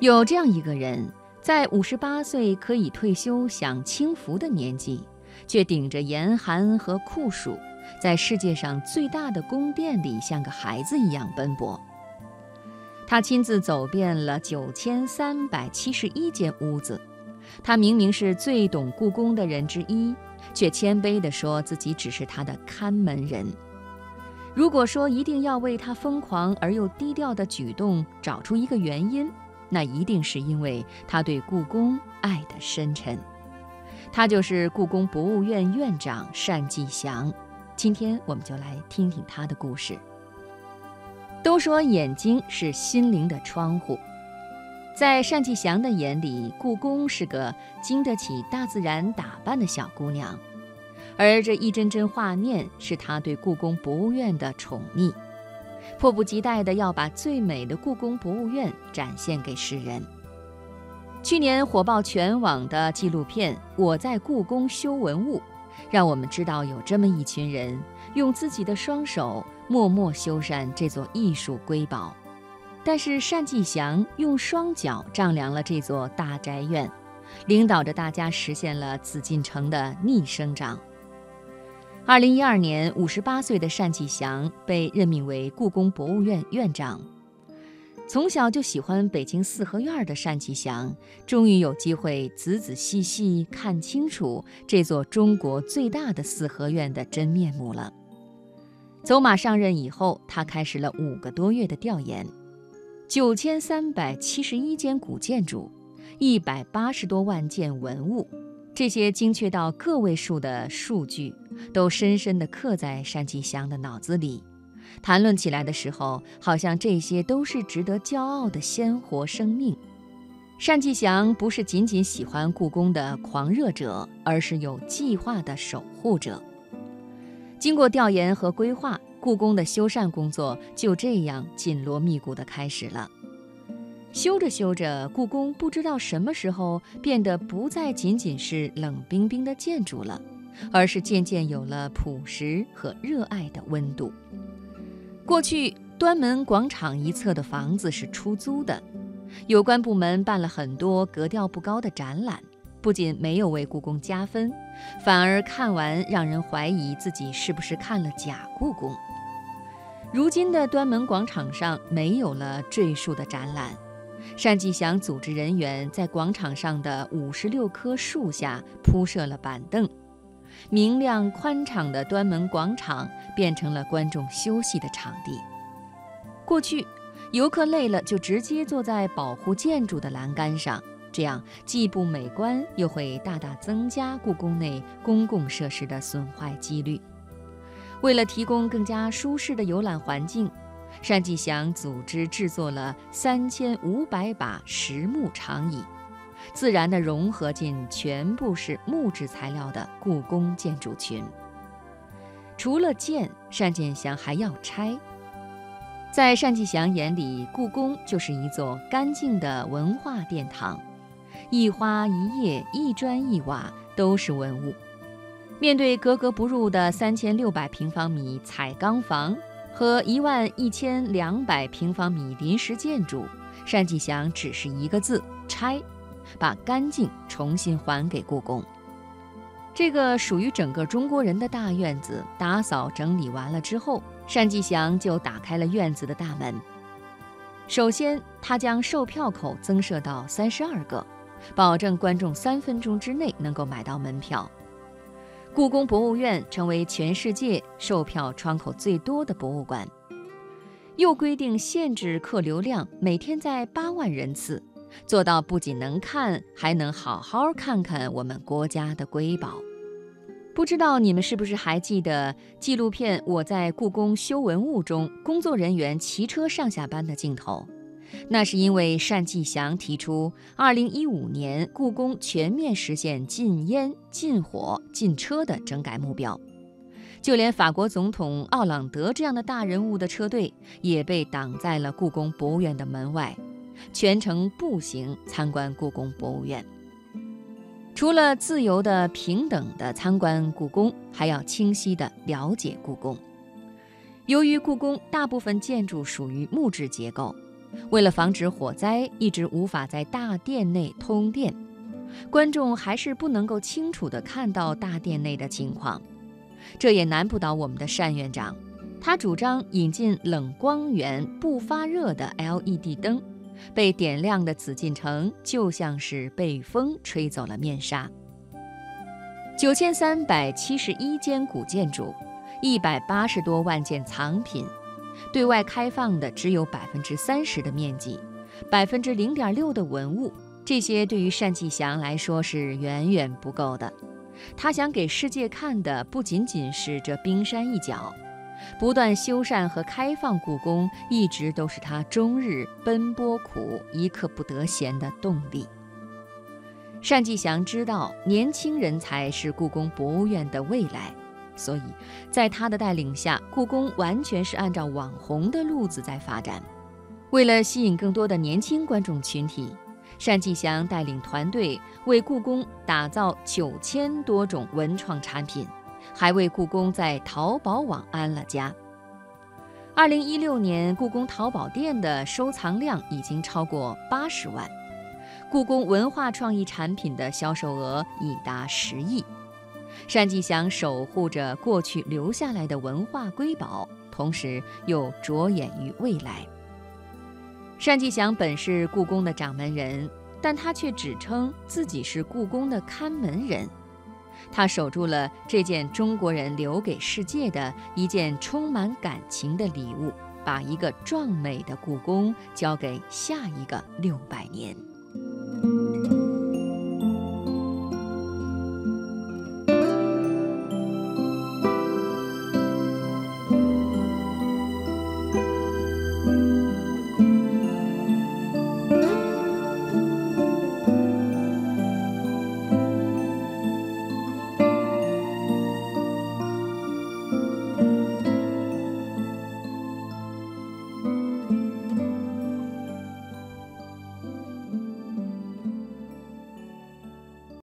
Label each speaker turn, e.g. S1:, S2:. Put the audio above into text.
S1: 有这样一个人，在五十八岁可以退休享清福的年纪，却顶着严寒和酷暑，在世界上最大的宫殿里像个孩子一样奔波。他亲自走遍了九千三百七十一间屋子，他明明是最懂故宫的人之一，却谦卑地说自己只是他的看门人。如果说一定要为他疯狂而又低调的举动找出一个原因，那一定是因为他对故宫爱得深沉，他就是故宫博物院院长单霁翔。今天我们就来听听他的故事。都说眼睛是心灵的窗户，在单霁翔的眼里，故宫是个经得起大自然打扮的小姑娘，而这一帧帧画面是他对故宫博物院的宠溺。迫不及待地要把最美的故宫博物院展现给世人。去年火爆全网的纪录片《我在故宫修文物》，让我们知道有这么一群人用自己的双手默默修缮这座艺术瑰宝。但是单霁翔用双脚丈量了这座大宅院，领导着大家实现了紫禁城的逆生长。二零一二年，五十八岁的单霁翔被任命为故宫博物院院长。从小就喜欢北京四合院的单霁翔，终于有机会仔仔细细看清楚这座中国最大的四合院的真面目了。走马上任以后，他开始了五个多月的调研，九千三百七十一间古建筑，一百八十多万件文物。这些精确到个位数的数据，都深深地刻在单霁翔的脑子里。谈论起来的时候，好像这些都是值得骄傲的鲜活生命。单霁翔不是仅仅喜欢故宫的狂热者，而是有计划的守护者。经过调研和规划，故宫的修缮工作就这样紧锣密鼓地开始了。修着修着，故宫不知道什么时候变得不再仅仅是冷冰冰的建筑了，而是渐渐有了朴实和热爱的温度。过去端门广场一侧的房子是出租的，有关部门办了很多格调不高的展览，不仅没有为故宫加分，反而看完让人怀疑自己是不是看了假故宫。如今的端门广场上没有了赘述的展览。单霁翔组织人员在广场上的五十六棵树下铺设了板凳，明亮宽敞的端门广场变成了观众休息的场地。过去，游客累了就直接坐在保护建筑的栏杆上，这样既不美观，又会大大增加故宫内公共设施的损坏几率。为了提供更加舒适的游览环境。单霁翔组织制作了三千五百把实木长椅，自然地融合进全部是木质材料的故宫建筑群。除了建，单霁翔还要拆。在单霁翔眼里，故宫就是一座干净的文化殿堂，一花一叶、一砖一瓦都是文物。面对格格不入的三千六百平方米彩钢房。和一万一千两百平方米临时建筑，单霁翔只是一个字：拆，把干净重新还给故宫。这个属于整个中国人的大院子，打扫整理完了之后，单霁翔就打开了院子的大门。首先，他将售票口增设到三十二个，保证观众三分钟之内能够买到门票。故宫博物院成为全世界售票窗口最多的博物馆，又规定限制客流量每天在八万人次，做到不仅能看，还能好好看看我们国家的瑰宝。不知道你们是不是还记得纪录片《我在故宫修文物》中工作人员骑车上下班的镜头？那是因为单霁翔提出，二零一五年故宫全面实现禁烟、禁火、禁车的整改目标，就连法国总统奥朗德这样的大人物的车队也被挡在了故宫博物院的门外，全程步行参观故宫博物院。除了自由的、平等的参观故宫，还要清晰地了解故宫。由于故宫大部分建筑属于木质结构。为了防止火灾，一直无法在大殿内通电，观众还是不能够清楚地看到大殿内的情况。这也难不倒我们的单院长，他主张引进冷光源、不发热的 LED 灯，被点亮的紫禁城就像是被风吹走了面纱。九千三百七十一间古建筑，一百八十多万件藏品，对外开放的只有百分之三十的面积，百分之零点六的文物，这些对于单霁翔来说是远远不够的。他想给世界看的不仅仅是这冰山一角，不断修缮和开放故宫，一直都是他终日奔波苦、一刻不得闲的动力。单霁翔知道年轻人才是故宫博物院的未来，所以在他的带领下，故宫完全是按照网红的路子在发展。为了吸引更多的年轻观众群体。单霁翔带领团队为故宫打造九千多种文创产品，还为故宫在淘宝网安了家。二零一六年，故宫淘宝店的收藏量已经超过八十万，故宫文化创意产品的销售额已达十亿。单霁翔守护着过去留下来的文化瑰宝，同时又着眼于未来。单霁翔本是故宫的掌门人，但他却只称自己是故宫的看门人。他守住了这件中国人留给世界的一件充满感情的礼物，把一个壮美的故宫交给下一个六百年。